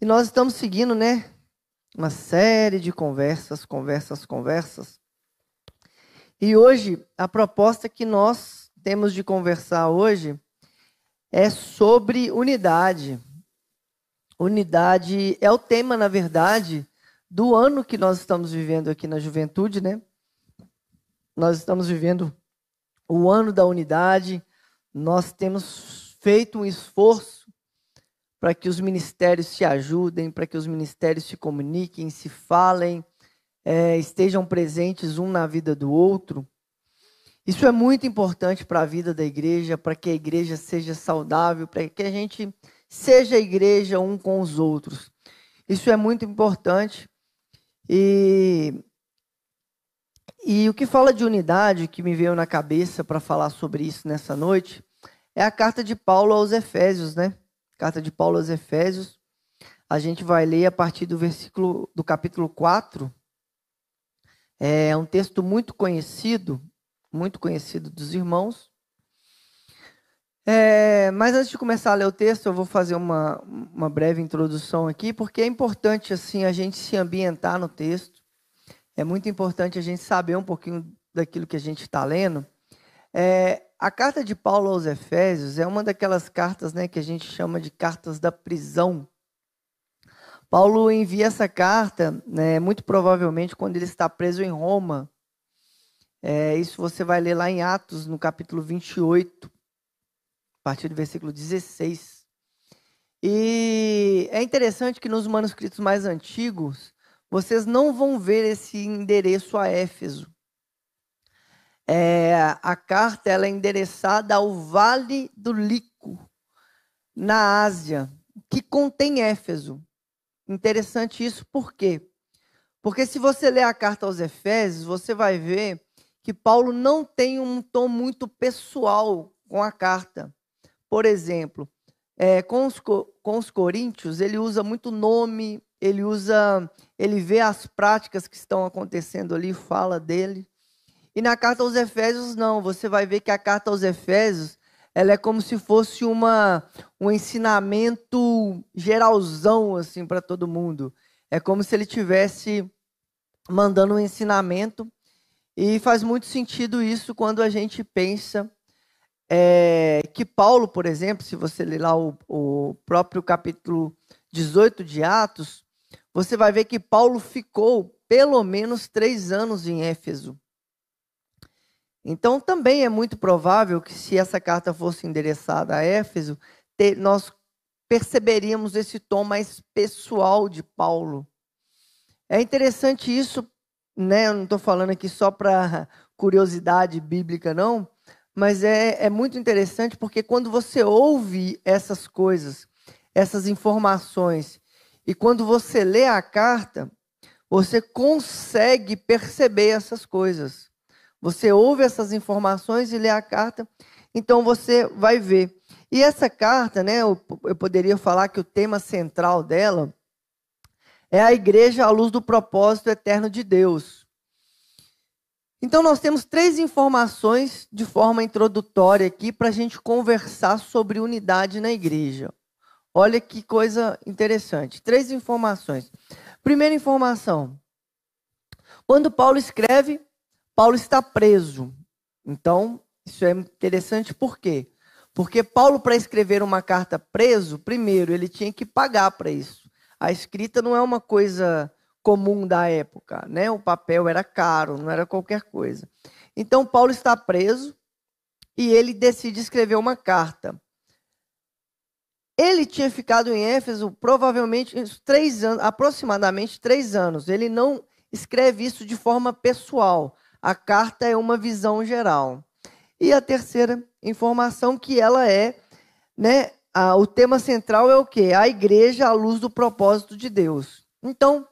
E nós estamos seguindo, né? Uma série de conversas, conversas, conversas. E hoje, a proposta que nós temos de conversar hoje é sobre unidade. Unidade é o tema, na verdade, do ano que nós estamos vivendo aqui na juventude, né? Nós estamos vivendo o ano da unidade. Nós temos feito um esforço para que os ministérios se ajudem, para que os ministérios se comuniquem, se falem, é, estejam presentes um na vida do outro. Isso é muito importante para a vida da igreja, para que a igreja seja saudável, para que a gente seja igreja um com os outros. Isso é muito importante. E, e o que fala de unidade, que me veio na cabeça para falar sobre isso nessa noite, é a carta de Paulo aos Efésios, né? Carta de Paulo aos Efésios. A gente vai ler a partir do versículo do capítulo 4. É um texto muito conhecido, muito conhecido dos irmãos. É, mas antes de começar a ler o texto, eu vou fazer uma, uma breve introdução aqui, porque é importante assim a gente se ambientar no texto. É muito importante a gente saber um pouquinho daquilo que a gente está lendo. É, a carta de Paulo aos Efésios é uma daquelas cartas né, que a gente chama de cartas da prisão. Paulo envia essa carta, né, muito provavelmente, quando ele está preso em Roma. É, isso você vai ler lá em Atos, no capítulo 28, a partir do versículo 16. E é interessante que nos manuscritos mais antigos, vocês não vão ver esse endereço a Éfeso. É, a carta ela é endereçada ao Vale do Lico, na Ásia, que contém Éfeso. Interessante isso, por quê? Porque se você ler a carta aos Efésios, você vai ver que Paulo não tem um tom muito pessoal com a carta. Por exemplo, é, com, os, com os coríntios, ele usa muito nome, ele usa, ele vê as práticas que estão acontecendo ali, fala dele. E na carta aos Efésios, não. Você vai ver que a carta aos Efésios ela é como se fosse uma, um ensinamento geralzão assim para todo mundo. É como se ele tivesse mandando um ensinamento. E faz muito sentido isso quando a gente pensa é, que Paulo, por exemplo, se você ler lá o, o próprio capítulo 18 de Atos, você vai ver que Paulo ficou pelo menos três anos em Éfeso. Então, também é muito provável que, se essa carta fosse endereçada a Éfeso, ter, nós perceberíamos esse tom mais pessoal de Paulo. É interessante isso, né? Eu não estou falando aqui só para curiosidade bíblica, não, mas é, é muito interessante porque quando você ouve essas coisas, essas informações, e quando você lê a carta, você consegue perceber essas coisas. Você ouve essas informações e lê a carta, então você vai ver. E essa carta, né, eu, eu poderia falar que o tema central dela é a igreja à luz do propósito eterno de Deus. Então, nós temos três informações de forma introdutória aqui para a gente conversar sobre unidade na igreja. Olha que coisa interessante. Três informações. Primeira informação: quando Paulo escreve Paulo está preso. Então, isso é interessante por quê? Porque Paulo, para escrever uma carta preso, primeiro, ele tinha que pagar para isso. A escrita não é uma coisa comum da época, né? O papel era caro, não era qualquer coisa. Então, Paulo está preso e ele decide escrever uma carta. Ele tinha ficado em Éfeso provavelmente três anos, aproximadamente três anos. Ele não escreve isso de forma pessoal. A carta é uma visão geral. E a terceira informação que ela é, né, a, o tema central é o quê? A igreja à luz do propósito de Deus. Então,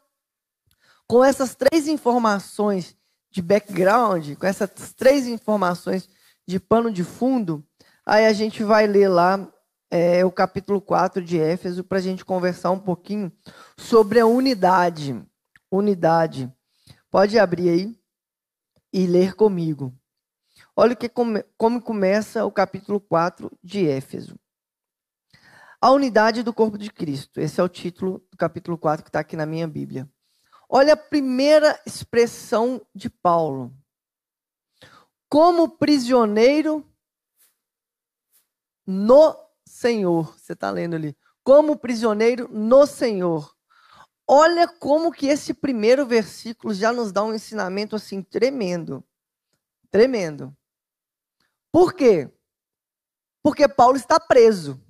com essas três informações de background, com essas três informações de pano de fundo, aí a gente vai ler lá é, o capítulo 4 de Éfeso para a gente conversar um pouquinho sobre a unidade. Unidade. Pode abrir aí e ler comigo. Olha que come, como começa o capítulo 4 de Éfeso. A unidade do corpo de Cristo. Esse é o título do capítulo 4 que está aqui na minha Bíblia. Olha a primeira expressão de Paulo. Como prisioneiro no Senhor. Você está lendo ali. Como prisioneiro no Senhor. Olha como que esse primeiro versículo já nos dá um ensinamento assim tremendo. Tremendo. Por quê? Porque Paulo está preso.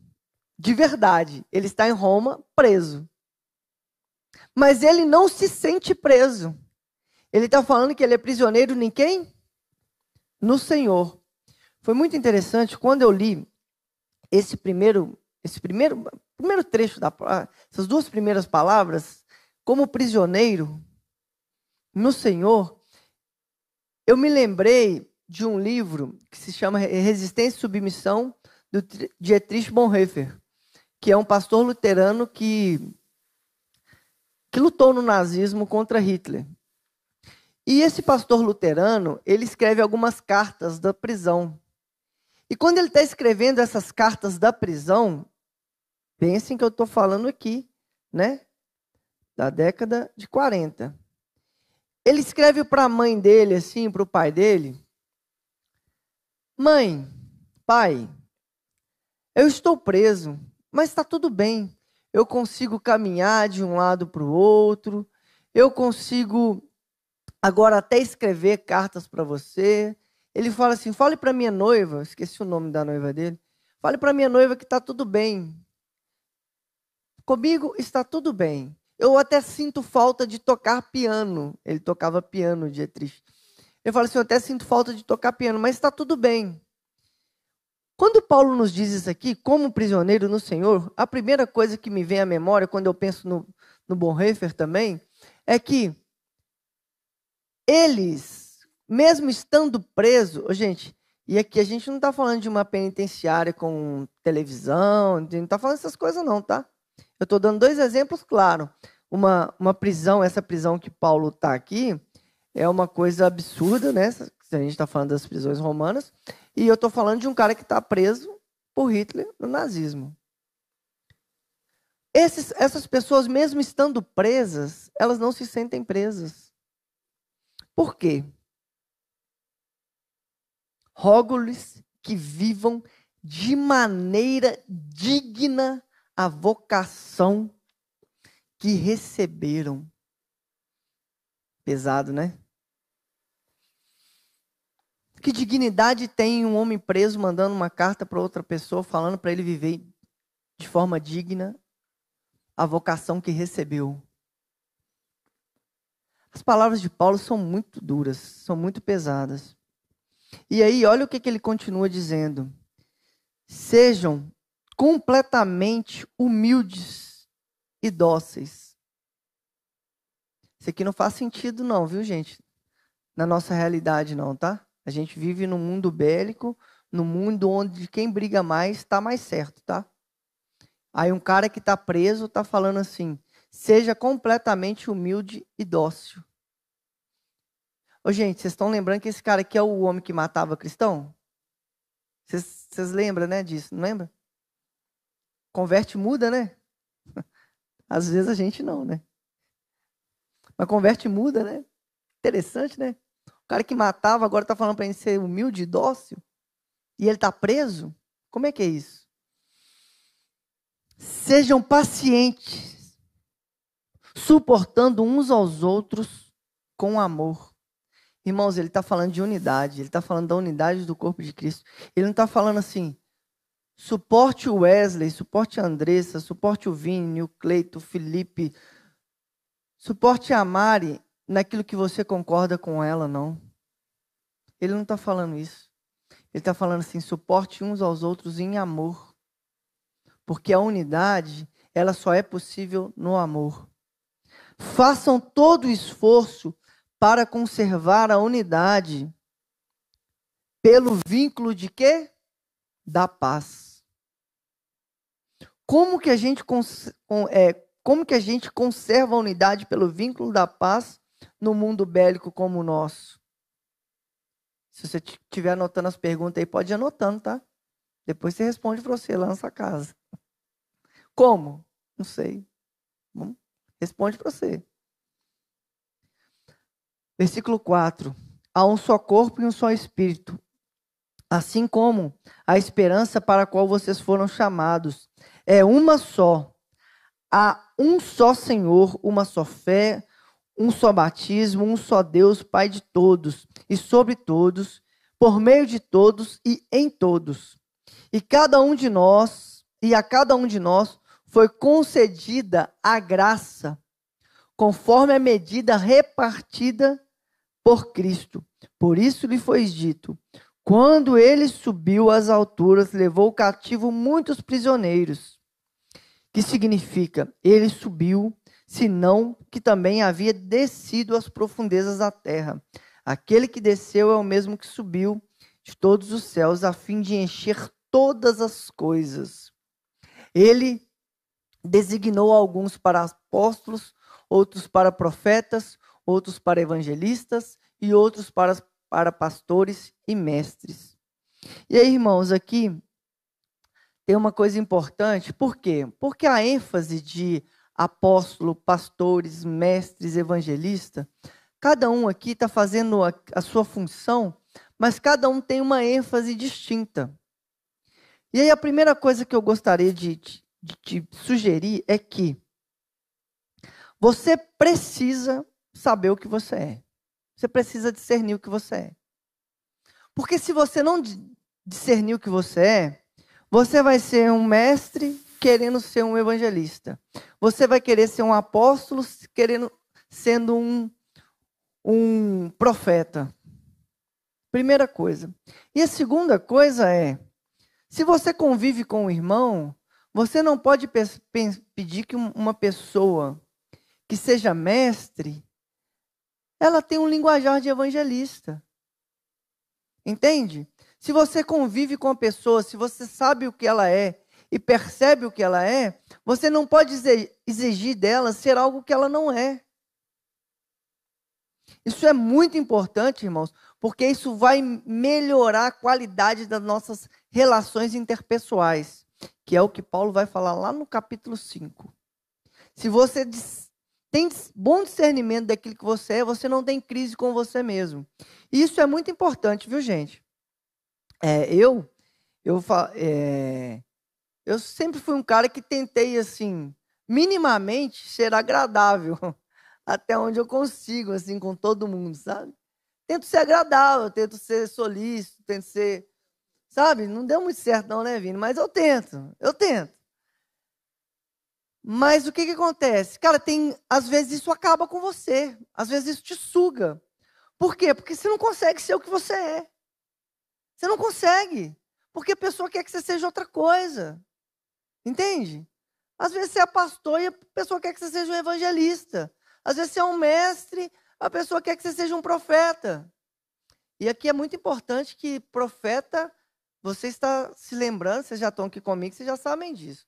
De verdade. Ele está em Roma preso. Mas ele não se sente preso. Ele está falando que ele é prisioneiro em quem? No Senhor. Foi muito interessante quando eu li esse primeiro, esse primeiro, primeiro trecho da essas duas primeiras palavras, como prisioneiro no Senhor, eu me lembrei de um livro que se chama Resistência e Submissão do Dietrich Bonhoeffer, que é um pastor luterano que que lutou no nazismo contra Hitler. E esse pastor luterano, ele escreve algumas cartas da prisão. E quando ele está escrevendo essas cartas da prisão, pensem que eu estou falando aqui, né? Da década de 40. Ele escreve para a mãe dele, assim, para o pai dele: Mãe, pai, eu estou preso, mas está tudo bem. Eu consigo caminhar de um lado para o outro, eu consigo agora até escrever cartas para você, ele fala assim: fale para minha noiva, esqueci o nome da noiva dele. Fale para minha noiva que está tudo bem. Comigo está tudo bem. Eu até sinto falta de tocar piano. Ele tocava piano, Dietrich. Ele fala assim: eu até sinto falta de tocar piano, mas está tudo bem. Quando Paulo nos diz isso aqui, como prisioneiro no Senhor, a primeira coisa que me vem à memória, quando eu penso no, no Bonhoeffer também, é que eles mesmo estando preso, gente, e aqui a gente não está falando de uma penitenciária com televisão, não está falando essas coisas não, tá? Eu estou dando dois exemplos, claro. Uma, uma prisão, essa prisão que Paulo está aqui, é uma coisa absurda, né? A gente está falando das prisões romanas. E eu estou falando de um cara que está preso por Hitler no nazismo. Esses, essas pessoas, mesmo estando presas, elas não se sentem presas. Por quê? rogo-lhes que vivam de maneira digna a vocação que receberam. Pesado, né? Que dignidade tem um homem preso mandando uma carta para outra pessoa falando para ele viver de forma digna a vocação que recebeu? As palavras de Paulo são muito duras, são muito pesadas. E aí, olha o que, que ele continua dizendo: sejam completamente humildes e dóceis. Isso aqui não faz sentido, não, viu, gente? Na nossa realidade, não, tá? A gente vive num mundo bélico, num mundo onde quem briga mais está mais certo, tá? Aí um cara que está preso está falando assim: seja completamente humilde e dócil. Ô, gente, vocês estão lembrando que esse cara aqui é o homem que matava cristão? Vocês lembram, né, disso? Não lembra? Converte muda, né? Às vezes a gente não, né? Mas converte muda, né? Interessante, né? O cara que matava agora está falando para ele ser humilde e dócil. E ele está preso? Como é que é isso? Sejam pacientes, suportando uns aos outros com amor. Irmãos, ele está falando de unidade, ele está falando da unidade do corpo de Cristo. Ele não está falando assim, suporte o Wesley, suporte a Andressa, suporte o Vini, o Cleito, o Felipe, suporte a Mari naquilo que você concorda com ela, não. Ele não está falando isso. Ele está falando assim, suporte uns aos outros em amor. Porque a unidade, ela só é possível no amor. Façam todo o esforço para conservar a unidade pelo vínculo de quê? Da paz. Como que a gente é, como que a gente conserva a unidade pelo vínculo da paz no mundo bélico como o nosso? Se você estiver anotando as perguntas aí, pode ir anotando, tá? Depois você responde para você lá na sua casa. Como? Não sei. Responde para você. Versículo 4. Há um só corpo e um só espírito, assim como a esperança para a qual vocês foram chamados é uma só. Há um só Senhor, uma só fé, um só batismo, um só Deus, Pai de todos e sobre todos, por meio de todos e em todos. E cada um de nós, e a cada um de nós foi concedida a graça, conforme a medida repartida por Cristo. Por isso lhe foi dito: quando ele subiu às alturas, levou cativo muitos prisioneiros. Que significa, ele subiu, senão que também havia descido às profundezas da terra. Aquele que desceu é o mesmo que subiu de todos os céus, a fim de encher todas as coisas. Ele designou alguns para apóstolos, outros para profetas, outros para evangelistas e outros para para pastores e mestres. E aí, irmãos, aqui tem uma coisa importante, por quê? Porque a ênfase de apóstolo, pastores, mestres, evangelista, cada um aqui está fazendo a, a sua função, mas cada um tem uma ênfase distinta. E aí a primeira coisa que eu gostaria de, de, de sugerir é que você precisa saber o que você é. Você precisa discernir o que você é. Porque se você não discernir o que você é, você vai ser um mestre querendo ser um evangelista. Você vai querer ser um apóstolo querendo sendo um, um profeta. Primeira coisa. E a segunda coisa é: se você convive com um irmão, você não pode pedir que uma pessoa que seja mestre ela tem um linguajar de evangelista. Entende? Se você convive com a pessoa, se você sabe o que ela é e percebe o que ela é, você não pode exigir dela ser algo que ela não é. Isso é muito importante, irmãos, porque isso vai melhorar a qualidade das nossas relações interpessoais, que é o que Paulo vai falar lá no capítulo 5. Se você tem bom discernimento daquilo que você é, você não tem crise com você mesmo. Isso é muito importante, viu, gente? É, eu, eu, é, eu sempre fui um cara que tentei, assim, minimamente ser agradável, até onde eu consigo, assim, com todo mundo, sabe? Tento ser agradável, tento ser solícito, tento ser. Sabe? Não deu muito certo, não, né, Vini? Mas eu tento, eu tento. Mas o que, que acontece? Cara, tem. Às vezes isso acaba com você. Às vezes isso te suga. Por quê? Porque você não consegue ser o que você é. Você não consegue. Porque a pessoa quer que você seja outra coisa. Entende? Às vezes você é pastor e a pessoa quer que você seja um evangelista. Às vezes você é um mestre, a pessoa quer que você seja um profeta. E aqui é muito importante que profeta, você está se lembrando, vocês já estão aqui comigo, vocês já sabem disso.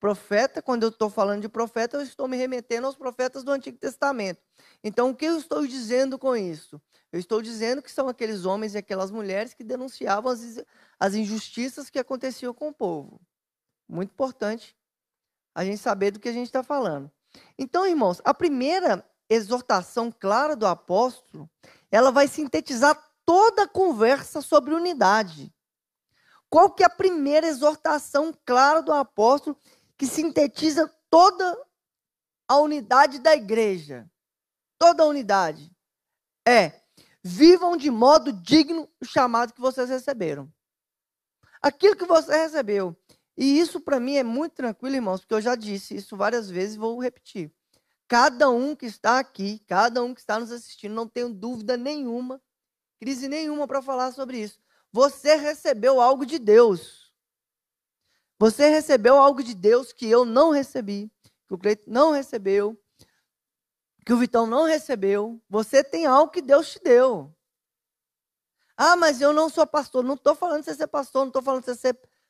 Profeta, quando eu estou falando de profeta, eu estou me remetendo aos profetas do Antigo Testamento. Então, o que eu estou dizendo com isso? Eu estou dizendo que são aqueles homens e aquelas mulheres que denunciavam as, as injustiças que aconteciam com o povo. Muito importante a gente saber do que a gente está falando. Então, irmãos, a primeira exortação clara do apóstolo, ela vai sintetizar toda a conversa sobre unidade. Qual que é a primeira exortação clara do apóstolo que sintetiza toda a unidade da igreja. Toda a unidade. É: vivam de modo digno o chamado que vocês receberam. Aquilo que você recebeu. E isso para mim é muito tranquilo, irmãos, porque eu já disse isso várias vezes e vou repetir. Cada um que está aqui, cada um que está nos assistindo, não tenho dúvida nenhuma, crise nenhuma para falar sobre isso. Você recebeu algo de Deus. Você recebeu algo de Deus que eu não recebi, que o Cleiton não recebeu, que o Vitão não recebeu. Você tem algo que Deus te deu. Ah, mas eu não sou pastor. Não estou falando de você ser pastor, não estou falando de você.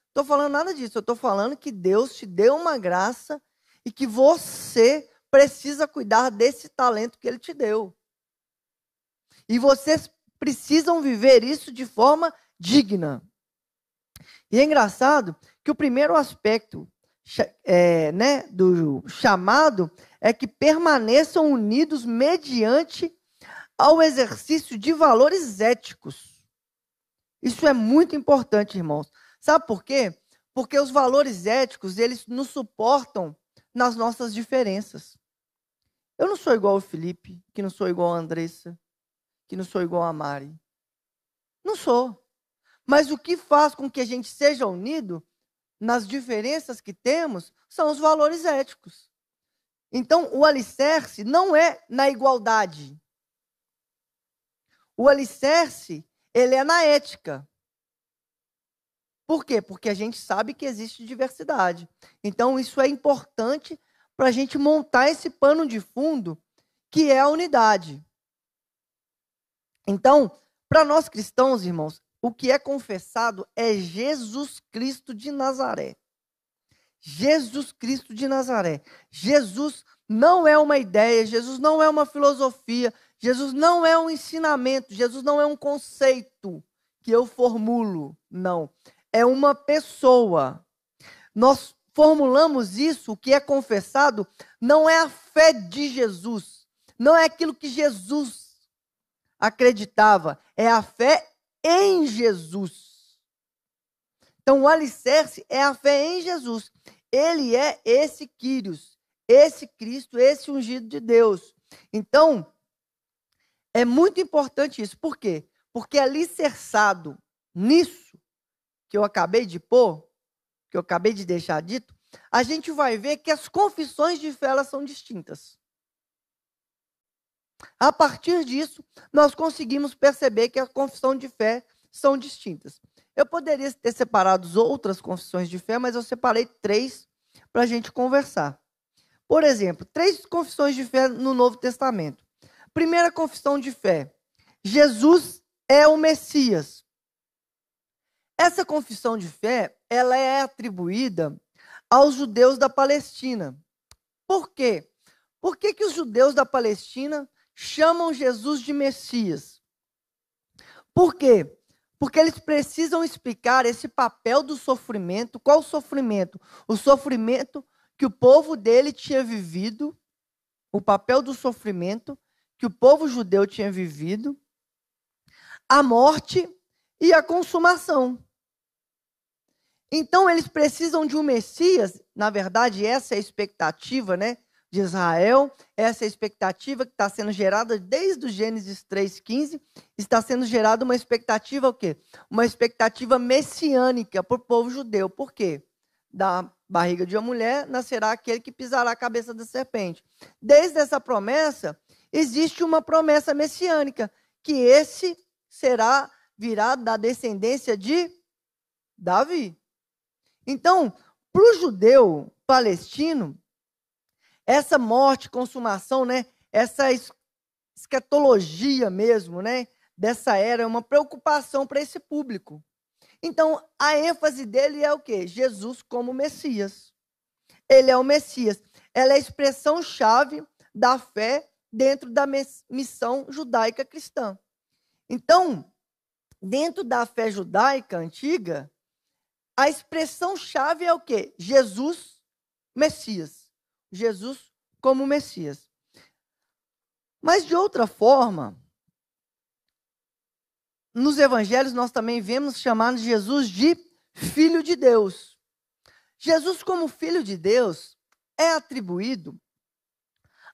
Estou falando nada disso. Eu estou falando que Deus te deu uma graça e que você precisa cuidar desse talento que Ele te deu. E vocês precisam viver isso de forma digna. E é engraçado que o primeiro aspecto é, né, do chamado é que permaneçam unidos mediante ao exercício de valores éticos. Isso é muito importante, irmãos. Sabe por quê? Porque os valores éticos, eles nos suportam nas nossas diferenças. Eu não sou igual ao Felipe, que não sou igual a Andressa, que não sou igual a Mari. Não sou. Mas o que faz com que a gente seja unido nas diferenças que temos são os valores éticos. Então, o alicerce não é na igualdade. O alicerce, ele é na ética. Por quê? Porque a gente sabe que existe diversidade. Então, isso é importante para a gente montar esse pano de fundo que é a unidade. Então, para nós cristãos, irmãos, o que é confessado é Jesus Cristo de Nazaré. Jesus Cristo de Nazaré. Jesus não é uma ideia, Jesus não é uma filosofia, Jesus não é um ensinamento, Jesus não é um conceito que eu formulo. Não. É uma pessoa. Nós formulamos isso, o que é confessado, não é a fé de Jesus, não é aquilo que Jesus acreditava, é a fé em Jesus. Então, o alicerce é a fé em Jesus. Ele é esse Quírios, esse Cristo, esse ungido de Deus. Então, é muito importante isso. Por quê? Porque alicerçado nisso que eu acabei de pôr, que eu acabei de deixar dito, a gente vai ver que as confissões de fé elas são distintas. A partir disso, nós conseguimos perceber que a confissão de fé são distintas. Eu poderia ter separado outras confissões de fé, mas eu separei três para a gente conversar. Por exemplo, três confissões de fé no Novo Testamento. Primeira confissão de fé: Jesus é o Messias. Essa confissão de fé, ela é atribuída aos judeus da Palestina. Por quê? Por que, que os judeus da Palestina chamam Jesus de Messias? Por quê? Porque eles precisam explicar esse papel do sofrimento. Qual o sofrimento? O sofrimento que o povo dele tinha vivido, o papel do sofrimento que o povo judeu tinha vivido, a morte e a consumação. Então eles precisam de um Messias, na verdade, essa é a expectativa, né? De Israel, essa é expectativa que está sendo gerada desde o Gênesis 3,15, está sendo gerada uma expectativa o quê? Uma expectativa messiânica para o povo judeu. Por quê? Da barriga de uma mulher nascerá aquele que pisará a cabeça da serpente. Desde essa promessa, existe uma promessa messiânica, que esse será virá da descendência de Davi. Então, para o judeu palestino, essa morte, consumação, né, essa escatologia mesmo, né, dessa era é uma preocupação para esse público. Então, a ênfase dele é o quê? Jesus como Messias. Ele é o Messias. Ela é a expressão chave da fé dentro da missão judaica cristã. Então, dentro da fé judaica antiga, a expressão chave é o quê? Jesus, Messias. Jesus como Messias. Mas de outra forma, nos evangelhos nós também vemos chamar Jesus de filho de Deus. Jesus como filho de Deus é atribuído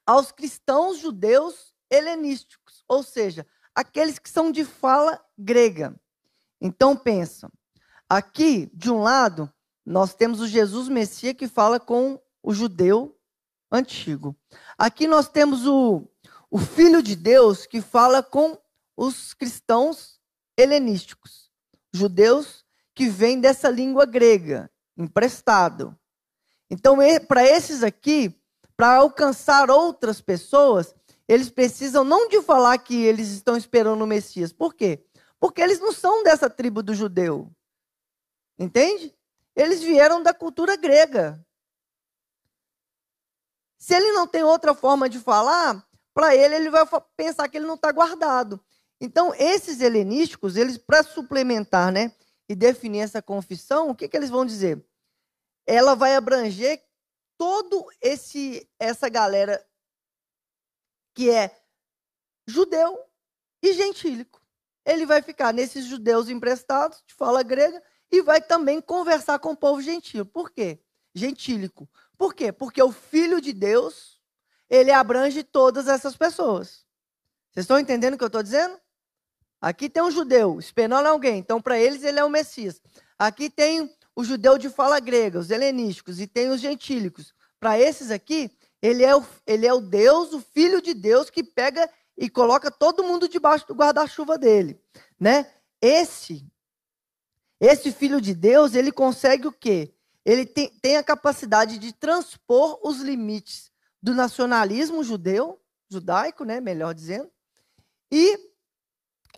aos cristãos judeus helenísticos, ou seja, aqueles que são de fala grega. Então pensa, Aqui, de um lado, nós temos o Jesus Messias que fala com o judeu antigo. Aqui nós temos o, o Filho de Deus que fala com os cristãos helenísticos, judeus que vêm dessa língua grega, emprestado. Então, para esses aqui, para alcançar outras pessoas, eles precisam não de falar que eles estão esperando o Messias. Por quê? Porque eles não são dessa tribo do judeu. Entende? Eles vieram da cultura grega. Se ele não tem outra forma de falar, para ele ele vai pensar que ele não está guardado. Então, esses helenísticos, eles para suplementar, né, e definir essa confissão, o que, que eles vão dizer? ela vai abranger todo esse essa galera que é judeu e gentílico. Ele vai ficar nesses judeus emprestados de fala grega e vai também conversar com o povo gentil. Por quê? Gentílico. Por quê? Porque o filho de Deus, ele abrange todas essas pessoas. Vocês estão entendendo o que eu estou dizendo? Aqui tem um judeu esperando alguém, então para eles ele é o Messias. Aqui tem o judeu de fala grega, os helenísticos, e tem os gentílicos. Para esses aqui, ele é, o, ele é o Deus, o Filho de Deus, que pega e coloca todo mundo debaixo do guarda-chuva dele, né? Esse, esse Filho de Deus, ele consegue o quê? Ele tem, tem a capacidade de transpor os limites do nacionalismo judeu, judaico, né, melhor dizendo, e,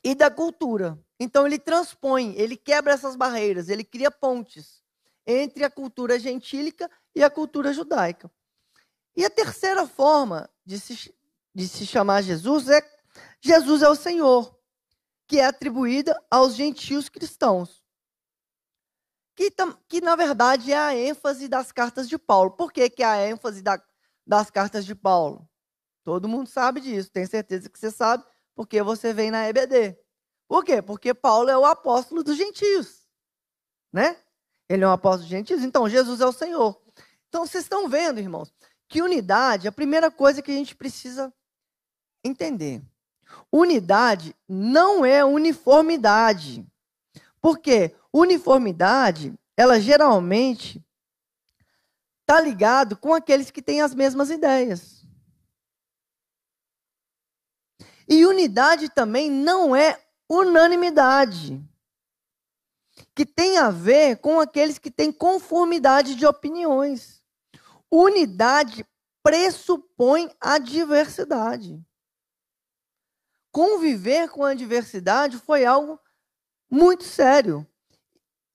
e da cultura. Então ele transpõe, ele quebra essas barreiras, ele cria pontes entre a cultura gentílica e a cultura judaica. E a terceira forma de se, de se chamar Jesus é Jesus é o Senhor, que é atribuída aos gentios cristãos. Que, que na verdade é a ênfase das cartas de Paulo. Por que, que é a ênfase da, das cartas de Paulo? Todo mundo sabe disso, tenho certeza que você sabe, porque você vem na EBD. Por quê? Porque Paulo é o apóstolo dos gentios. Né? Ele é um apóstolo dos gentios, então Jesus é o Senhor. Então vocês estão vendo, irmãos, que unidade, a primeira coisa que a gente precisa entender. Unidade não é uniformidade. Porque uniformidade, ela geralmente está ligado com aqueles que têm as mesmas ideias. E unidade também não é unanimidade, que tem a ver com aqueles que têm conformidade de opiniões. Unidade pressupõe a diversidade. Conviver com a diversidade foi algo muito sério.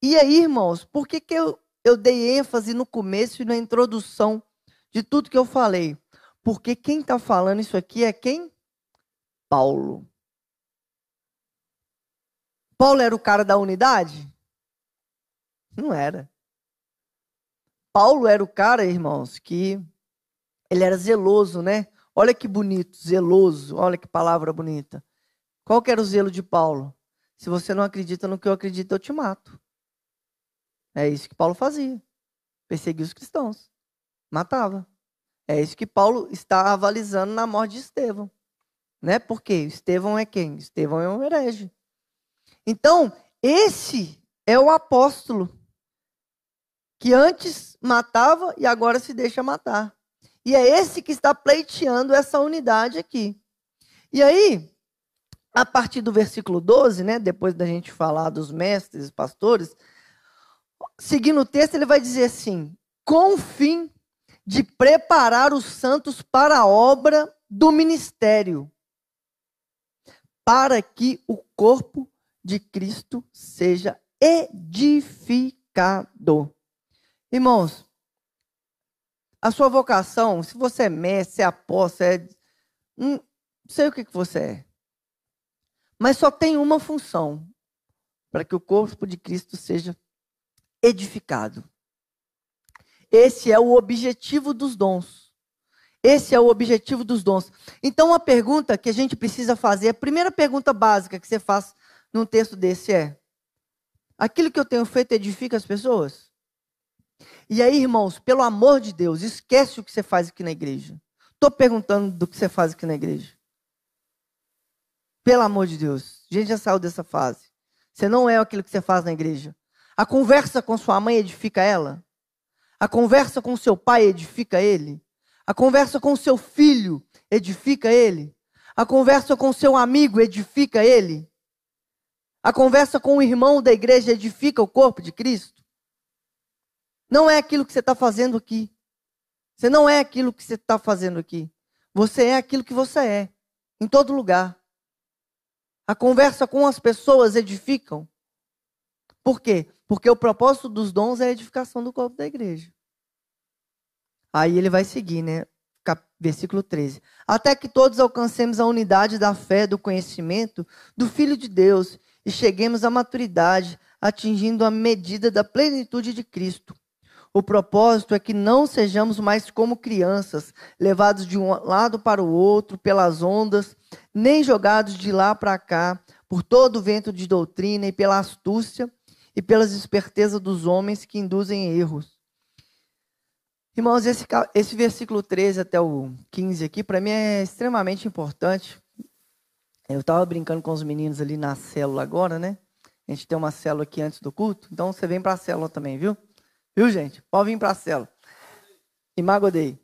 E aí, irmãos, por que, que eu, eu dei ênfase no começo e na introdução de tudo que eu falei? Porque quem está falando isso aqui é quem? Paulo. Paulo era o cara da unidade? Não era. Paulo era o cara, irmãos, que ele era zeloso, né? Olha que bonito, zeloso, olha que palavra bonita. Qual que era o zelo de Paulo? Se você não acredita no que eu acredito, eu te mato. É isso que Paulo fazia. Perseguia os cristãos. Matava. É isso que Paulo está avalizando na morte de Estevão. Né? Por quê? Estevão é quem? Estevão é um herege. Então, esse é o apóstolo que antes matava e agora se deixa matar. E é esse que está pleiteando essa unidade aqui. E aí, a partir do versículo 12, né, depois da gente falar dos mestres e pastores, seguindo o texto, ele vai dizer assim: com o fim de preparar os santos para a obra do ministério, para que o corpo de Cristo seja edificado. Irmãos, a sua vocação, se você é mestre, se é apóstolo, é, não sei o que, que você é. Mas só tem uma função para que o corpo de Cristo seja edificado. Esse é o objetivo dos dons. Esse é o objetivo dos dons. Então, a pergunta que a gente precisa fazer, a primeira pergunta básica que você faz num texto desse é: aquilo que eu tenho feito edifica as pessoas? E aí, irmãos, pelo amor de Deus, esquece o que você faz aqui na igreja. Estou perguntando do que você faz aqui na igreja. Pelo amor de Deus. A gente já saiu dessa fase. Você não é aquilo que você faz na igreja. A conversa com sua mãe edifica ela. A conversa com seu pai edifica ele. A conversa com seu filho edifica ele. A conversa com seu amigo edifica ele. A conversa com o irmão da igreja edifica o corpo de Cristo. Não é aquilo que você está fazendo aqui. Você não é aquilo que você está fazendo aqui. Você é aquilo que você é, em todo lugar. A conversa com as pessoas edificam. Por quê? Porque o propósito dos dons é a edificação do corpo da igreja. Aí ele vai seguir, né? Versículo 13. Até que todos alcancemos a unidade da fé, do conhecimento do Filho de Deus e cheguemos à maturidade, atingindo a medida da plenitude de Cristo O propósito é que não sejamos mais como crianças, levados de um lado para o outro pelas ondas, nem jogados de lá para cá por todo o vento de doutrina e pela astúcia e pelas espertezas dos homens que induzem erros. Irmãos, esse, esse versículo 13 até o 15 aqui, para mim é extremamente importante. Eu estava brincando com os meninos ali na célula agora, né? A gente tem uma célula aqui antes do culto, então você vem para a célula também, viu? Viu, gente? Pode vir para a célula. Imagodei.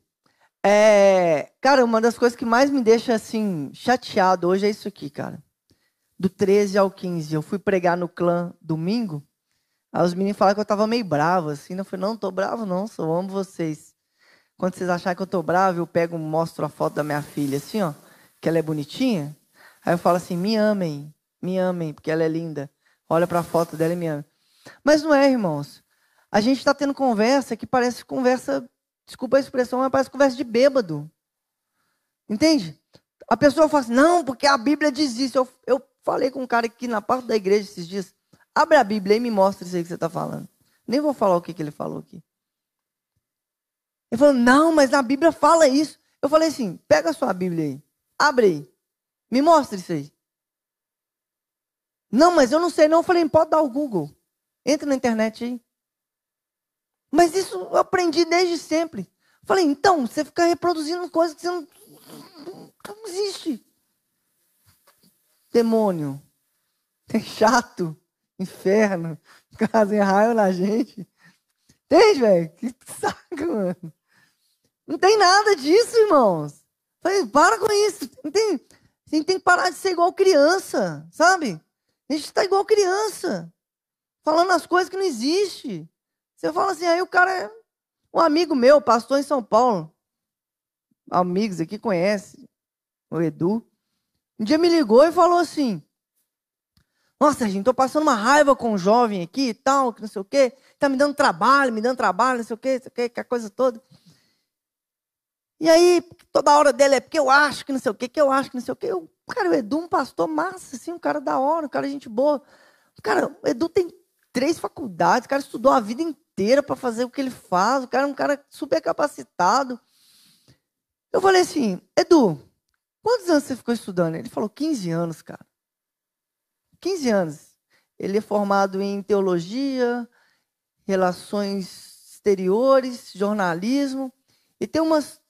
É, cara, uma das coisas que mais me deixa assim chateado hoje é isso aqui, cara. Do 13 ao 15. Eu fui pregar no clã domingo. Aí os meninos falaram que eu tava meio bravo, assim. Eu falei, não, tô bravo, não, só amo vocês. Quando vocês acharem que eu tô bravo, eu pego, mostro a foto da minha filha, assim, ó, que ela é bonitinha. Aí eu falo assim, me amem, me amem, porque ela é linda. Olha para a foto dela e me amem. Mas não é, irmãos. A gente está tendo conversa que parece conversa, desculpa a expressão, mas parece conversa de bêbado. Entende? A pessoa fala assim, não, porque a Bíblia diz isso. Eu, eu falei com um cara aqui na parte da igreja esses dias. Abre a Bíblia e me mostra isso aí que você está falando. Nem vou falar o que, que ele falou aqui. Ele falou, não, mas na Bíblia fala isso. Eu falei assim, pega a sua Bíblia aí. Abre aí. Me mostra isso aí. Não, mas eu não sei não. Eu falei, pode dar o Google. Entra na internet aí. Mas isso eu aprendi desde sempre. Falei, então, você fica reproduzindo coisas que você não, não existe. Demônio. É chato. Inferno. Casa raio na gente. Entende, velho? Que saco, mano. Não tem nada disso, irmãos. Para com isso. Entende? A gente tem que parar de ser igual criança, sabe? A gente está igual criança. Falando as coisas que não existem. Você fala assim, aí o cara é um amigo meu, pastor em São Paulo. Amigos aqui conhece o Edu. Um dia me ligou e falou assim: Nossa, gente, tô passando uma raiva com um jovem aqui e tal, que não sei o quê. Tá me dando trabalho, me dando trabalho, não sei o quê, não sei o quê, que a coisa toda. E aí, toda hora dele é porque eu acho que não sei o quê, que eu acho que não sei o quê. Eu, cara, o Edu, um pastor massa, assim, um cara da hora, um cara de gente boa. Cara, o Edu tem três faculdades, o cara estudou a vida inteira para fazer o que ele faz. O cara é um cara super capacitado. Eu falei assim, Edu, quantos anos você ficou estudando? Ele falou, 15 anos, cara. 15 anos. Ele é formado em teologia, relações exteriores, jornalismo, e tem umas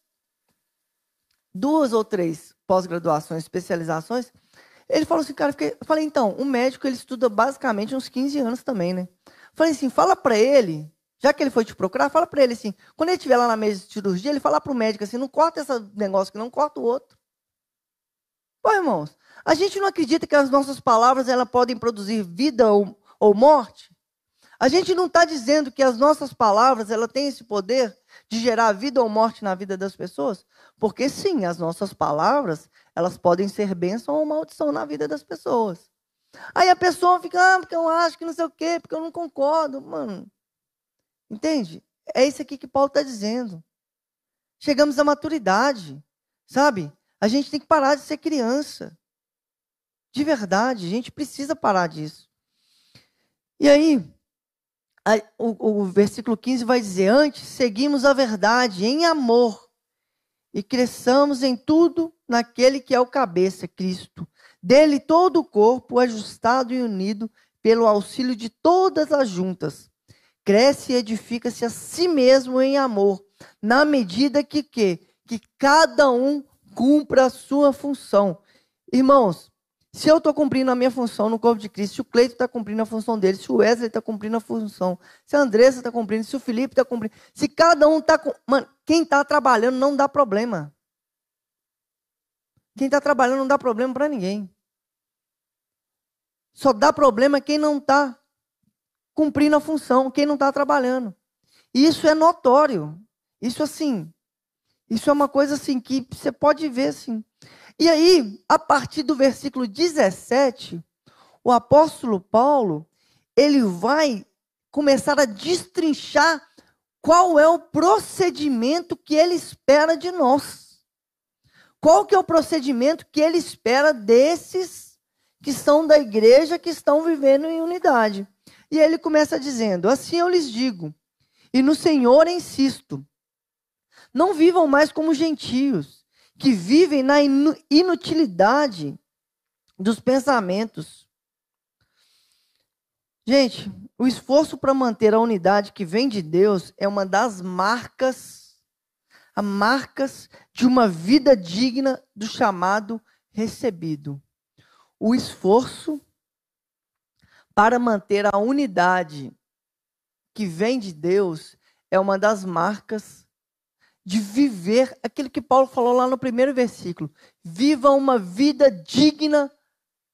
duas ou três pós-graduações, especializações. Ele falou assim, cara, eu falei, então, o médico ele estuda basicamente uns 15 anos também, né? Falei assim, fala para ele já que ele foi te procurar, fala para ele assim, quando ele estiver lá na mesa de cirurgia, ele fala para o médico assim, não corta esse negócio que não corta o outro. Pô, irmãos, a gente não acredita que as nossas palavras elas podem produzir vida ou, ou morte? A gente não está dizendo que as nossas palavras ela têm esse poder de gerar vida ou morte na vida das pessoas? Porque sim, as nossas palavras elas podem ser bênção ou maldição na vida das pessoas. Aí a pessoa fica, ah, porque eu acho que não sei o quê, porque eu não concordo. Mano, Entende? É isso aqui que Paulo está dizendo. Chegamos à maturidade, sabe? A gente tem que parar de ser criança. De verdade, a gente precisa parar disso. E aí, a, o, o versículo 15 vai dizer: Antes seguimos a verdade em amor e cresçamos em tudo naquele que é o cabeça, Cristo. Dele todo o corpo ajustado e unido pelo auxílio de todas as juntas cresce e edifica-se a si mesmo em amor, na medida que, que que cada um cumpra a sua função. Irmãos, se eu estou cumprindo a minha função no corpo de Cristo, se o Cleito está cumprindo a função dele, se o Wesley está cumprindo a função, se a Andressa está cumprindo, se o Felipe está cumprindo, se cada um está. Mano, quem está trabalhando não dá problema. Quem está trabalhando não dá problema para ninguém. Só dá problema quem não está cumprindo a função, quem não está trabalhando. Isso é notório. Isso assim, isso é uma coisa assim que você pode ver assim. E aí, a partir do versículo 17, o apóstolo Paulo, ele vai começar a destrinchar qual é o procedimento que ele espera de nós. Qual que é o procedimento que ele espera desses que são da igreja, que estão vivendo em unidade? E ele começa dizendo: Assim eu lhes digo, E no Senhor insisto. Não vivam mais como gentios, que vivem na inutilidade dos pensamentos. Gente, o esforço para manter a unidade que vem de Deus é uma das marcas, a marcas de uma vida digna do chamado recebido. O esforço para manter a unidade que vem de Deus é uma das marcas de viver aquilo que Paulo falou lá no primeiro versículo. Viva uma vida digna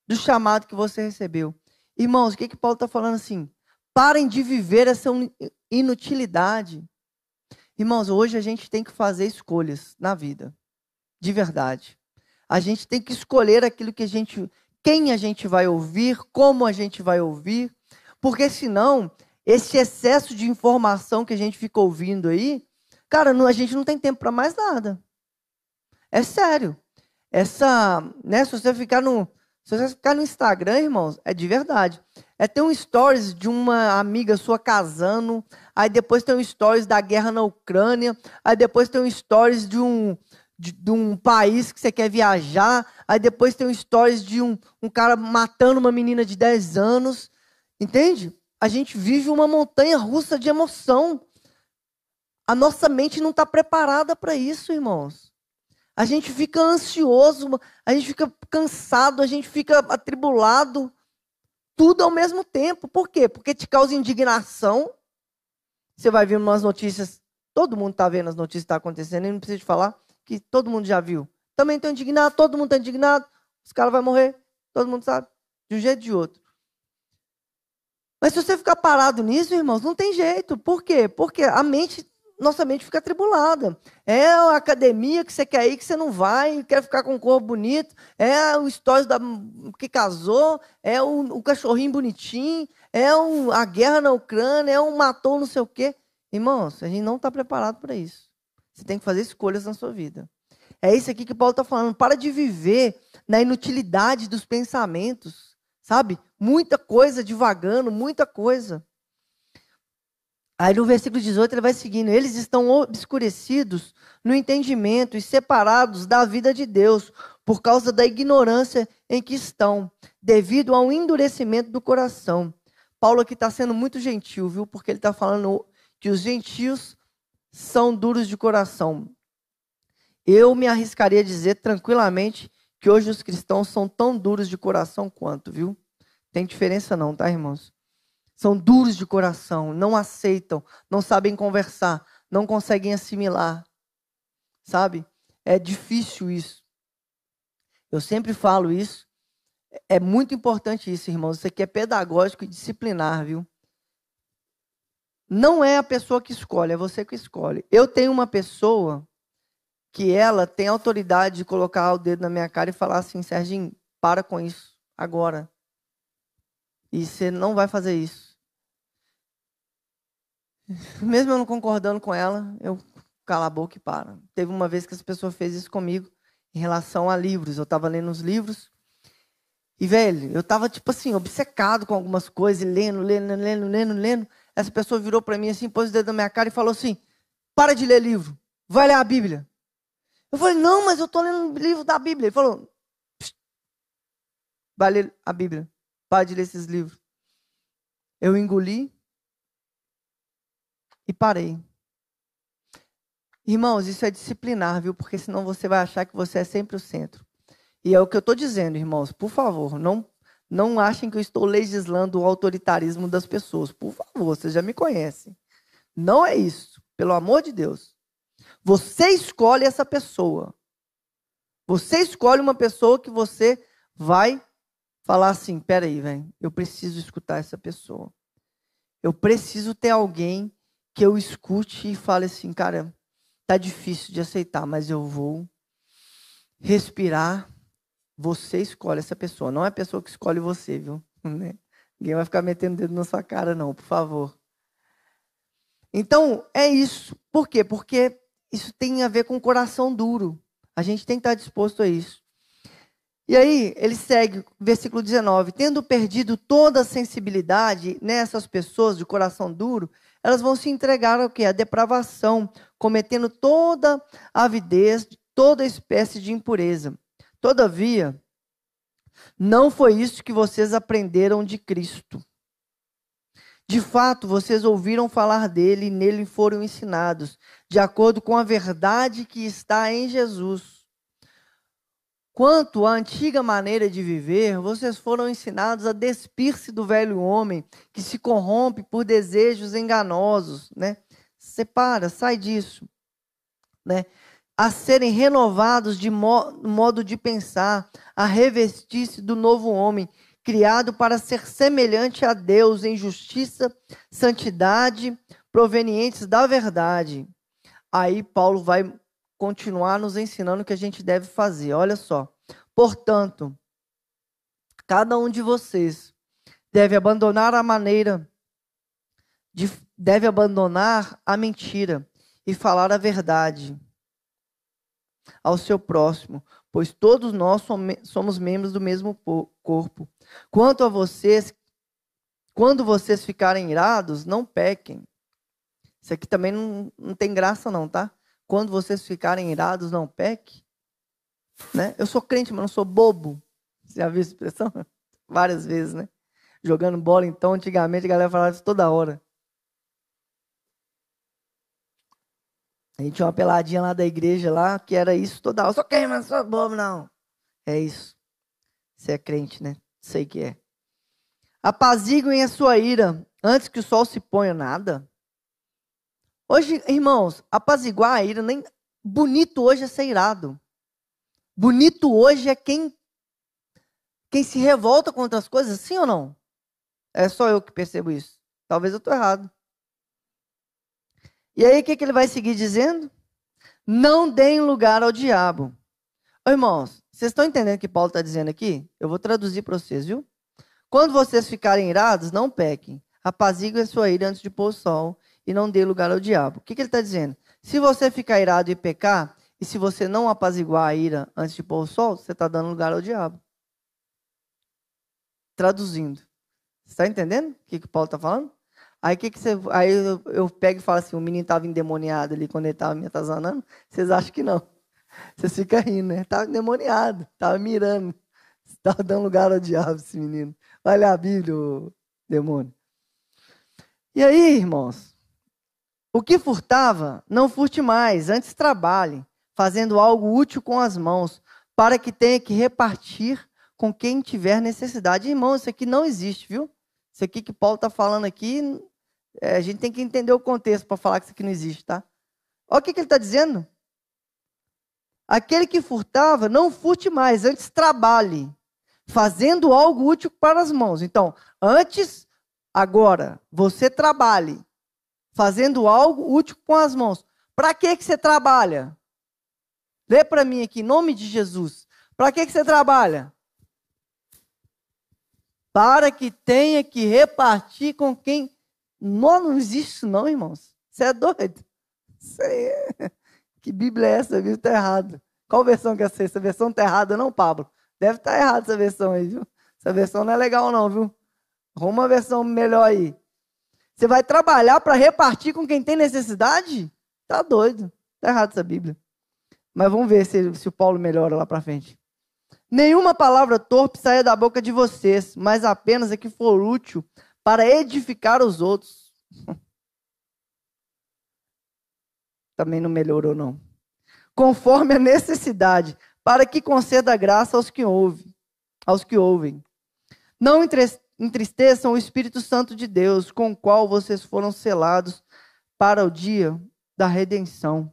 do chamado que você recebeu. Irmãos, o que, que Paulo está falando assim? Parem de viver essa inutilidade. Irmãos, hoje a gente tem que fazer escolhas na vida, de verdade. A gente tem que escolher aquilo que a gente, quem a gente vai ouvir, como a gente vai ouvir, porque senão esse excesso de informação que a gente fica ouvindo aí, cara, a gente não tem tempo para mais nada. É sério. Essa, né, se você ficar no, se você ficar no Instagram, irmãos, é de verdade. É ter um stories de uma amiga sua casando, aí depois tem um stories da guerra na Ucrânia, aí depois tem um stories de um, de, de um país que você quer viajar, aí depois tem um stories de um, um cara matando uma menina de 10 anos. Entende? A gente vive uma montanha russa de emoção. A nossa mente não está preparada para isso, irmãos. A gente fica ansioso, a gente fica cansado, a gente fica atribulado, tudo ao mesmo tempo. Por quê? Porque te causa indignação. Você vai ver umas notícias, todo mundo está vendo as notícias que estão tá acontecendo, e não precisa falar que todo mundo já viu. Também estou indignado, todo mundo está indignado, os caras vão morrer, todo mundo sabe, de um jeito ou de outro. Mas se você ficar parado nisso, irmãos, não tem jeito. Por quê? Porque a mente nossa mente fica atribulada. É a academia que você quer ir, que você não vai, quer ficar com um corpo bonito, é o stories da, que casou, é o, o cachorrinho bonitinho, é o, a guerra na Ucrânia, é um matou não sei o quê. Irmãos, a gente não está preparado para isso. Você tem que fazer escolhas na sua vida. É isso aqui que Paulo está falando. Para de viver na inutilidade dos pensamentos, sabe? Muita coisa divagando, muita coisa. Aí no versículo 18 ele vai seguindo: eles estão obscurecidos no entendimento e separados da vida de Deus por causa da ignorância em que estão, devido ao endurecimento do coração. Paulo aqui está sendo muito gentil, viu? Porque ele está falando que os gentios são duros de coração. Eu me arriscaria a dizer tranquilamente que hoje os cristãos são tão duros de coração quanto, viu? Tem diferença não, tá, irmãos? São duros de coração, não aceitam, não sabem conversar, não conseguem assimilar. Sabe? É difícil isso. Eu sempre falo isso. É muito importante isso, irmãos. Isso aqui é pedagógico e disciplinar, viu? Não é a pessoa que escolhe, é você que escolhe. Eu tenho uma pessoa que ela tem autoridade de colocar o dedo na minha cara e falar assim, Serginho, para com isso agora. E você não vai fazer isso. Mesmo eu não concordando com ela, eu calo a boca e paro. Teve uma vez que essa pessoa fez isso comigo em relação a livros. Eu estava lendo os livros e, velho, eu estava, tipo assim, obcecado com algumas coisas, lendo, lendo, lendo, lendo, lendo. Essa pessoa virou para mim assim, pôs o dedo na minha cara e falou assim: para de ler livro, vai ler a Bíblia. Eu falei, não, mas eu estou lendo um livro da Bíblia. Ele falou, vai ler a Bíblia. Para de ler esses livros. Eu engoli e parei. Irmãos, isso é disciplinar, viu? Porque senão você vai achar que você é sempre o centro. E é o que eu estou dizendo, irmãos. Por favor, não, não achem que eu estou legislando o autoritarismo das pessoas. Por favor, vocês já me conhecem. Não é isso. Pelo amor de Deus. Você escolhe essa pessoa. Você escolhe uma pessoa que você vai falar assim: peraí, velho, eu preciso escutar essa pessoa. Eu preciso ter alguém que eu escute e fale assim, cara, tá difícil de aceitar, mas eu vou respirar. Você escolhe essa pessoa, não é a pessoa que escolhe você, viu? Né? Ninguém vai ficar metendo dedo na sua cara, não, por favor. Então, é isso. Por quê? Porque isso tem a ver com o coração duro. A gente tem que estar disposto a isso. E aí, ele segue, versículo 19: Tendo perdido toda a sensibilidade nessas pessoas de coração duro, elas vão se entregar ao que? A depravação, cometendo toda avidez, toda espécie de impureza. Todavia, não foi isso que vocês aprenderam de Cristo. De fato, vocês ouviram falar dele e nele foram ensinados, de acordo com a verdade que está em Jesus. Quanto à antiga maneira de viver, vocês foram ensinados a despir-se do velho homem que se corrompe por desejos enganosos, né? Separa, sai disso, né? A serem renovados de modo de pensar, a revestir-se do novo homem, criado para ser semelhante a Deus em justiça, santidade, provenientes da verdade. Aí Paulo vai continuar nos ensinando o que a gente deve fazer. Olha só. Portanto, cada um de vocês deve abandonar a maneira de, deve abandonar a mentira e falar a verdade ao seu próximo, pois todos nós somos membros do mesmo corpo. Quanto a vocês, quando vocês ficarem irados, não pequem. Isso aqui também não, não tem graça, não, tá? Quando vocês ficarem irados, não pequem. Né? Eu sou crente, mas não sou bobo. Você já viu essa expressão? Várias vezes, né? Jogando bola, então, antigamente a galera falava isso toda hora. A gente tinha uma peladinha lá da igreja lá, que era isso toda hora. Sou quem, mas não sou bobo, não. É isso. Você é crente, né? Sei que é. Apaziguem a sua ira antes que o sol se ponha nada. Hoje, irmãos, apaziguar a ira, nem bonito hoje é ser irado. Bonito hoje é quem quem se revolta contra as coisas, sim ou não? É só eu que percebo isso. Talvez eu estou errado. E aí o que, que ele vai seguir dizendo? Não deem lugar ao diabo. Ô, irmãos, vocês estão entendendo o que Paulo está dizendo aqui? Eu vou traduzir para vocês, viu? Quando vocês ficarem irados, não pequem. Apaziguem a sua ira antes de pôr o sol e não dê lugar ao diabo. O que, que ele está dizendo? Se você ficar irado e pecar, e se você não apaziguar a ira antes de pôr o sol, você está dando lugar ao diabo. Traduzindo. Está entendendo o que, que Paulo está falando? Aí que que você, aí eu, eu, pego e falo assim, o menino estava endemoniado ali quando ele estava me atazanando. Vocês acham que não? Vocês ficam rindo, né? Estava endemoniado, estava mirando. Estava dando lugar ao diabo esse menino. Ler a Bíblia, demônio. E aí, irmãos? O que furtava, não furte mais, antes trabalhe, fazendo algo útil com as mãos, para que tenha que repartir com quem tiver necessidade. Irmãos, isso aqui não existe, viu? Isso aqui que Paulo está falando aqui é, a gente tem que entender o contexto para falar que isso aqui não existe, tá? Olha o que, que ele está dizendo. Aquele que furtava, não furte mais, antes trabalhe, fazendo algo útil para as mãos. Então, antes, agora, você trabalhe, fazendo algo útil com as mãos. Para que, que você trabalha? Lê para mim aqui, em nome de Jesus. Para que, que você trabalha? Para que tenha que repartir com quem não, não existe isso não, irmãos. Você é doido. Isso aí é... Que Bíblia é essa, viu? Está errado. Qual versão que é essa? Essa versão está errada, não, Pablo? Deve estar tá errada essa versão aí, viu? Essa versão não é legal não, viu? Arruma uma versão melhor aí. Você vai trabalhar para repartir com quem tem necessidade? Tá doido. Tá errado essa Bíblia. Mas vamos ver se, se o Paulo melhora lá para frente. Nenhuma palavra torpe saia da boca de vocês, mas apenas a que for útil para edificar os outros. Também não melhorou, não. Conforme a necessidade, para que conceda graça aos que ouvem, aos que ouvem. Não entristeçam o Espírito Santo de Deus, com o qual vocês foram selados para o dia da redenção.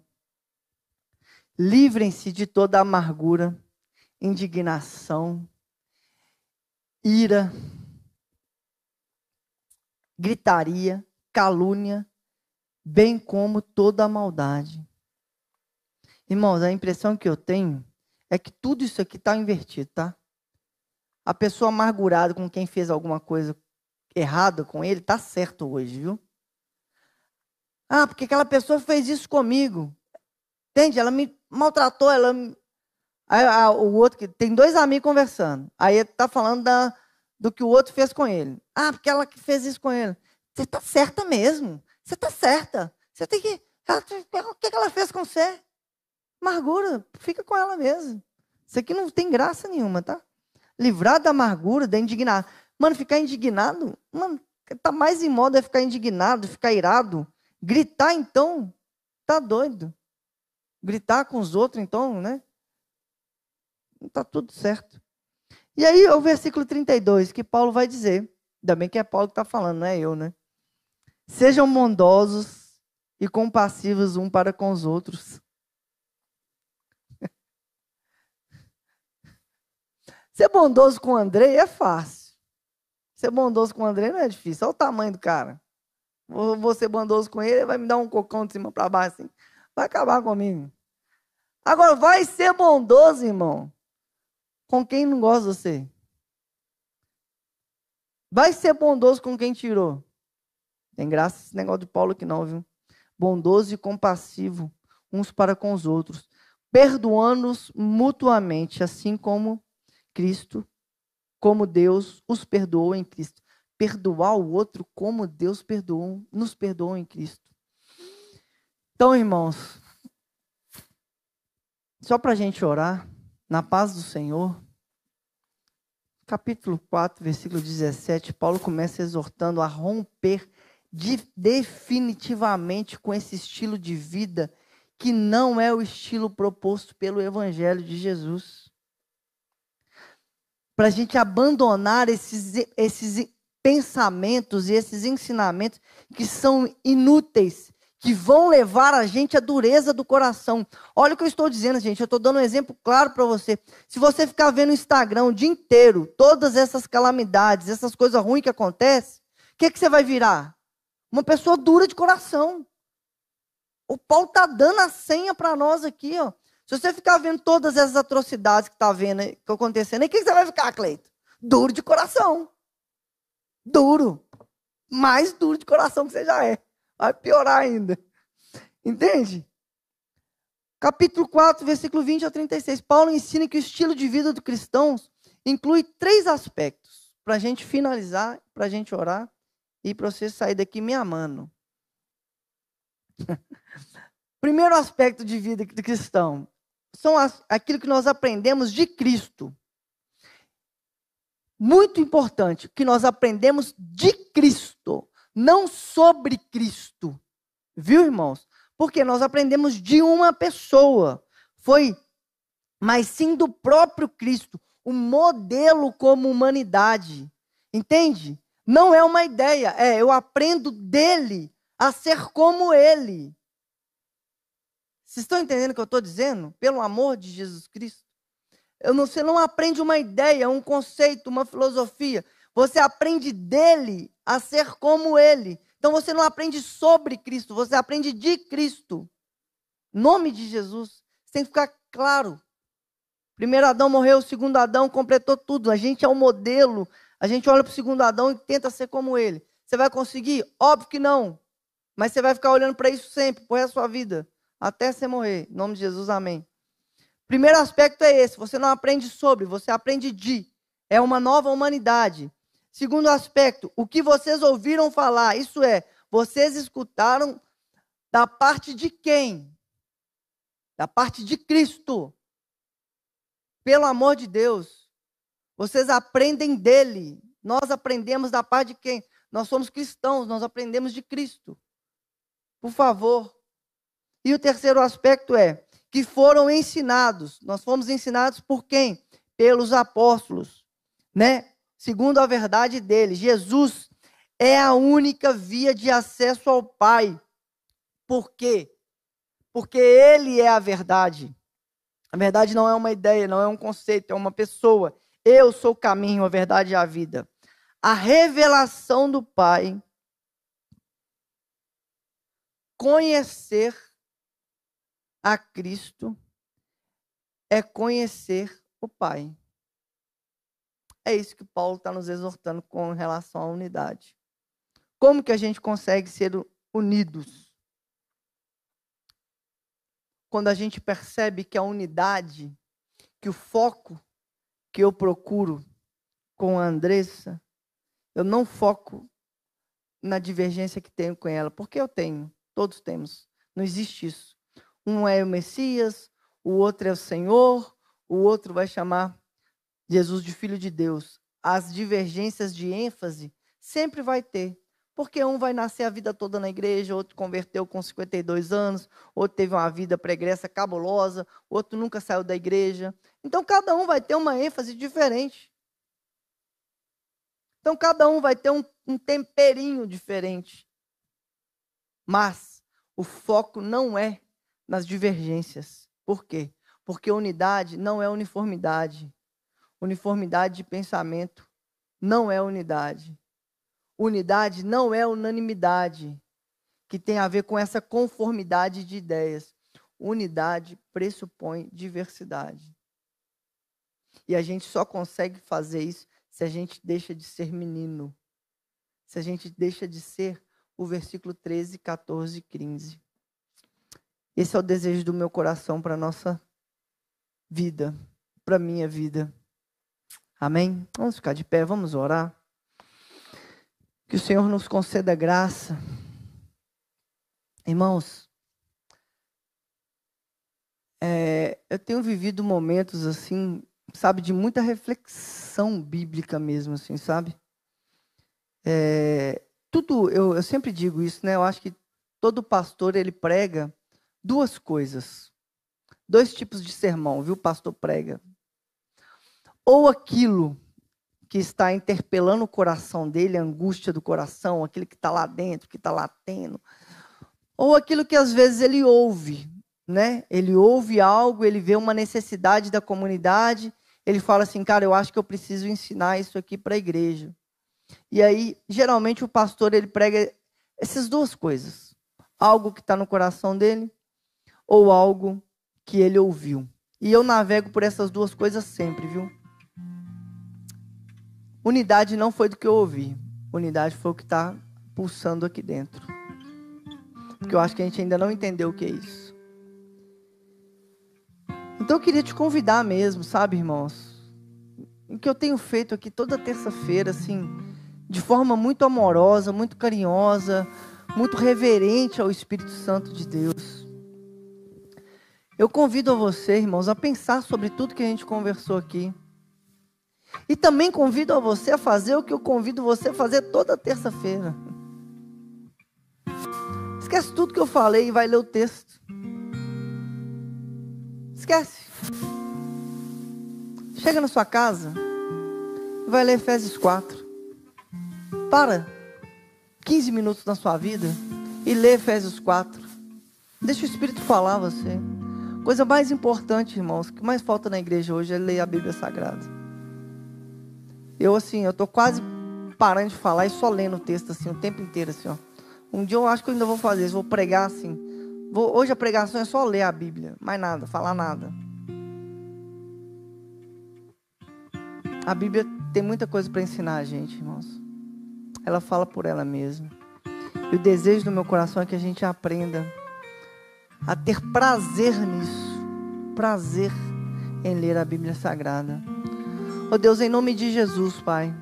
Livrem-se de toda amargura, indignação, ira, gritaria, calúnia, bem como toda a maldade. Irmãos, a impressão que eu tenho é que tudo isso aqui está invertido, tá? A pessoa amargurada com quem fez alguma coisa errada com ele, está certo hoje, viu? Ah, porque aquela pessoa fez isso comigo. Entende? Ela me maltratou, ela. Aí, a, o outro que tem dois amigos conversando. Aí está falando da, do que o outro fez com ele. Ah, porque ela que fez isso com ele. Você está certa mesmo. Você está certa. Você tem que. o que ela fez com você? Amargura, fica com ela mesmo. Isso aqui não tem graça nenhuma, tá? Livrar da amargura, da indignação. Mano, ficar indignado, mano, tá mais em moda é ficar indignado, ficar irado. Gritar, então, tá doido. Gritar com os outros, então, né? Tá tudo certo. E aí, o versículo 32, que Paulo vai dizer. Ainda bem que é Paulo que está falando, não é eu, né? Sejam bondosos e compassivos um para com os outros. Ser bondoso com o Andrei é fácil. Ser bondoso com o Andrei não é difícil. Olha o tamanho do cara. Vou ser bondoso com ele, ele vai me dar um cocão de cima para baixo assim. Vai acabar comigo. Agora, vai ser bondoso, irmão, com quem não gosta de você. Vai ser bondoso com quem tirou. Tem graça esse negócio de Paulo aqui não, viu? Bondoso e compassivo uns para com os outros, perdoando-os mutuamente, assim como Cristo, como Deus os perdoou em Cristo. Perdoar o outro como Deus perdoou, nos perdoou em Cristo. Então, irmãos, só para a gente orar, na paz do Senhor, capítulo 4, versículo 17, Paulo começa exortando a romper de, definitivamente com esse estilo de vida que não é o estilo proposto pelo Evangelho de Jesus. Para a gente abandonar esses, esses pensamentos e esses ensinamentos que são inúteis, que vão levar a gente à dureza do coração. Olha o que eu estou dizendo, gente. Eu estou dando um exemplo claro para você. Se você ficar vendo o Instagram o dia inteiro, todas essas calamidades, essas coisas ruins que acontecem, o que, que você vai virar? Uma pessoa dura de coração. O Paulo está dando a senha para nós aqui, ó. Se você ficar vendo todas essas atrocidades que está vendo, que acontecendo, aí o que você vai ficar, Cleito? Duro de coração. Duro. Mais duro de coração que você já é. Vai piorar ainda. Entende? Capítulo 4, versículo 20 a 36. Paulo ensina que o estilo de vida do cristão inclui três aspectos. Para a gente finalizar, para a gente orar e para você sair daqui me amando. Primeiro aspecto de vida do cristão são as, aquilo que nós aprendemos de Cristo. Muito importante, que nós aprendemos de Cristo, não sobre Cristo. Viu, irmãos? Porque nós aprendemos de uma pessoa. Foi, mas sim do próprio Cristo, o modelo como humanidade. Entende? Não é uma ideia, é eu aprendo dele a ser como ele. Vocês estão entendendo o que eu estou dizendo? Pelo amor de Jesus Cristo. Eu não, você não aprende uma ideia, um conceito, uma filosofia. Você aprende dele a ser como ele. Então você não aprende sobre Cristo, você aprende de Cristo. Nome de Jesus. Isso tem que ficar claro. Primeiro Adão morreu, o segundo Adão completou tudo. A gente é o um modelo a gente olha para o segundo Adão e tenta ser como ele. Você vai conseguir? Óbvio que não. Mas você vai ficar olhando para isso sempre, por resto da sua vida. Até você morrer. Em nome de Jesus, amém. Primeiro aspecto é esse: você não aprende sobre, você aprende de. É uma nova humanidade. Segundo aspecto, o que vocês ouviram falar, isso é, vocês escutaram da parte de quem? Da parte de Cristo. Pelo amor de Deus. Vocês aprendem dele. Nós aprendemos da parte de quem? Nós somos cristãos, nós aprendemos de Cristo. Por favor. E o terceiro aspecto é que foram ensinados. Nós fomos ensinados por quem? Pelos apóstolos, né? Segundo a verdade dele, Jesus é a única via de acesso ao Pai. Por quê? Porque ele é a verdade. A verdade não é uma ideia, não é um conceito, é uma pessoa. Eu sou o caminho, a verdade e a vida. A revelação do Pai. Conhecer a Cristo é conhecer o Pai. É isso que Paulo está nos exortando com relação à unidade. Como que a gente consegue ser unidos? Quando a gente percebe que a unidade, que o foco que eu procuro com a Andressa, eu não foco na divergência que tenho com ela, porque eu tenho, todos temos. Não existe isso. Um é o Messias, o outro é o Senhor, o outro vai chamar Jesus de Filho de Deus. As divergências de ênfase sempre vai ter. Porque um vai nascer a vida toda na igreja, outro converteu com 52 anos, outro teve uma vida pregressa cabulosa, outro nunca saiu da igreja. Então cada um vai ter uma ênfase diferente. Então cada um vai ter um, um temperinho diferente. Mas o foco não é nas divergências. Por quê? Porque unidade não é uniformidade. Uniformidade de pensamento não é unidade. Unidade não é unanimidade, que tem a ver com essa conformidade de ideias. Unidade pressupõe diversidade. E a gente só consegue fazer isso se a gente deixa de ser menino. Se a gente deixa de ser o versículo 13, 14 e 15. Esse é o desejo do meu coração para a nossa vida, para a minha vida. Amém? Vamos ficar de pé, vamos orar. Que o Senhor nos conceda graça. Irmãos, é, eu tenho vivido momentos assim, sabe, de muita reflexão bíblica mesmo, assim, sabe? É, tudo, eu, eu sempre digo isso, né? Eu acho que todo pastor ele prega duas coisas, dois tipos de sermão, viu? O pastor prega. Ou aquilo que está interpelando o coração dele, a angústia do coração, aquilo que está lá dentro, que está latendo. Ou aquilo que às vezes ele ouve, né? Ele ouve algo, ele vê uma necessidade da comunidade, ele fala assim, cara, eu acho que eu preciso ensinar isso aqui para a igreja. E aí, geralmente, o pastor ele prega essas duas coisas: algo que está no coração dele, ou algo que ele ouviu. E eu navego por essas duas coisas sempre, viu? Unidade não foi do que eu ouvi. Unidade foi o que está pulsando aqui dentro. Porque eu acho que a gente ainda não entendeu o que é isso. Então eu queria te convidar mesmo, sabe, irmãos? O que eu tenho feito aqui toda terça-feira, assim, de forma muito amorosa, muito carinhosa, muito reverente ao Espírito Santo de Deus. Eu convido você, irmãos, a pensar sobre tudo que a gente conversou aqui. E também convido a você a fazer o que eu convido você a fazer toda terça-feira. Esquece tudo que eu falei e vai ler o texto. Esquece. Chega na sua casa e vai ler Efésios 4. Para 15 minutos na sua vida e lê Efésios 4. Deixa o Espírito falar você. Coisa mais importante, irmãos, que mais falta na igreja hoje é ler a Bíblia Sagrada. Eu, assim, eu tô quase parando de falar e só lendo o texto, assim, o tempo inteiro, assim, ó. Um dia eu acho que eu ainda vou fazer isso, vou pregar, assim. Vou, hoje a pregação é só ler a Bíblia, mais nada, falar nada. A Bíblia tem muita coisa para ensinar a gente, irmãos. Ela fala por ela mesma. E o desejo do meu coração é que a gente aprenda a ter prazer nisso. Prazer em ler a Bíblia Sagrada. Oh Deus, em nome de Jesus, Pai.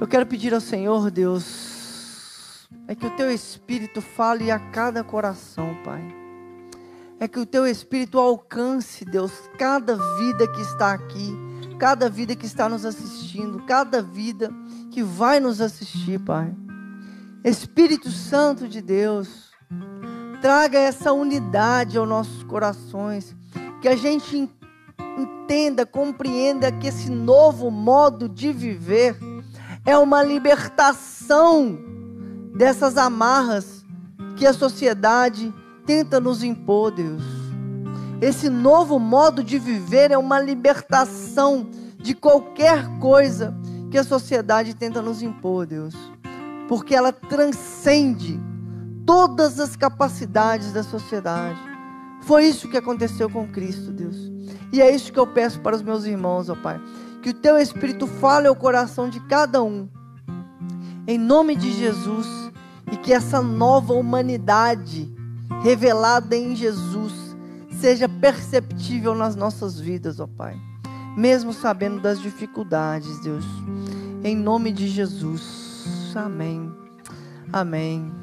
Eu quero pedir ao Senhor, Deus, é que o teu Espírito fale a cada coração, Pai. É que o teu Espírito alcance, Deus, cada vida que está aqui, cada vida que está nos assistindo, cada vida que vai nos assistir, Pai. Espírito Santo de Deus, traga essa unidade aos nossos corações, que a gente entenda compreenda que esse novo modo de viver é uma libertação dessas amarras que a sociedade tenta nos impor, Deus. Esse novo modo de viver é uma libertação de qualquer coisa que a sociedade tenta nos impor, Deus. Porque ela transcende todas as capacidades da sociedade. Foi isso que aconteceu com Cristo, Deus. E é isso que eu peço para os meus irmãos, ó Pai. Que o teu Espírito fale ao coração de cada um. Em nome de Jesus. E que essa nova humanidade revelada em Jesus seja perceptível nas nossas vidas, ó Pai. Mesmo sabendo das dificuldades, Deus. Em nome de Jesus. Amém. Amém.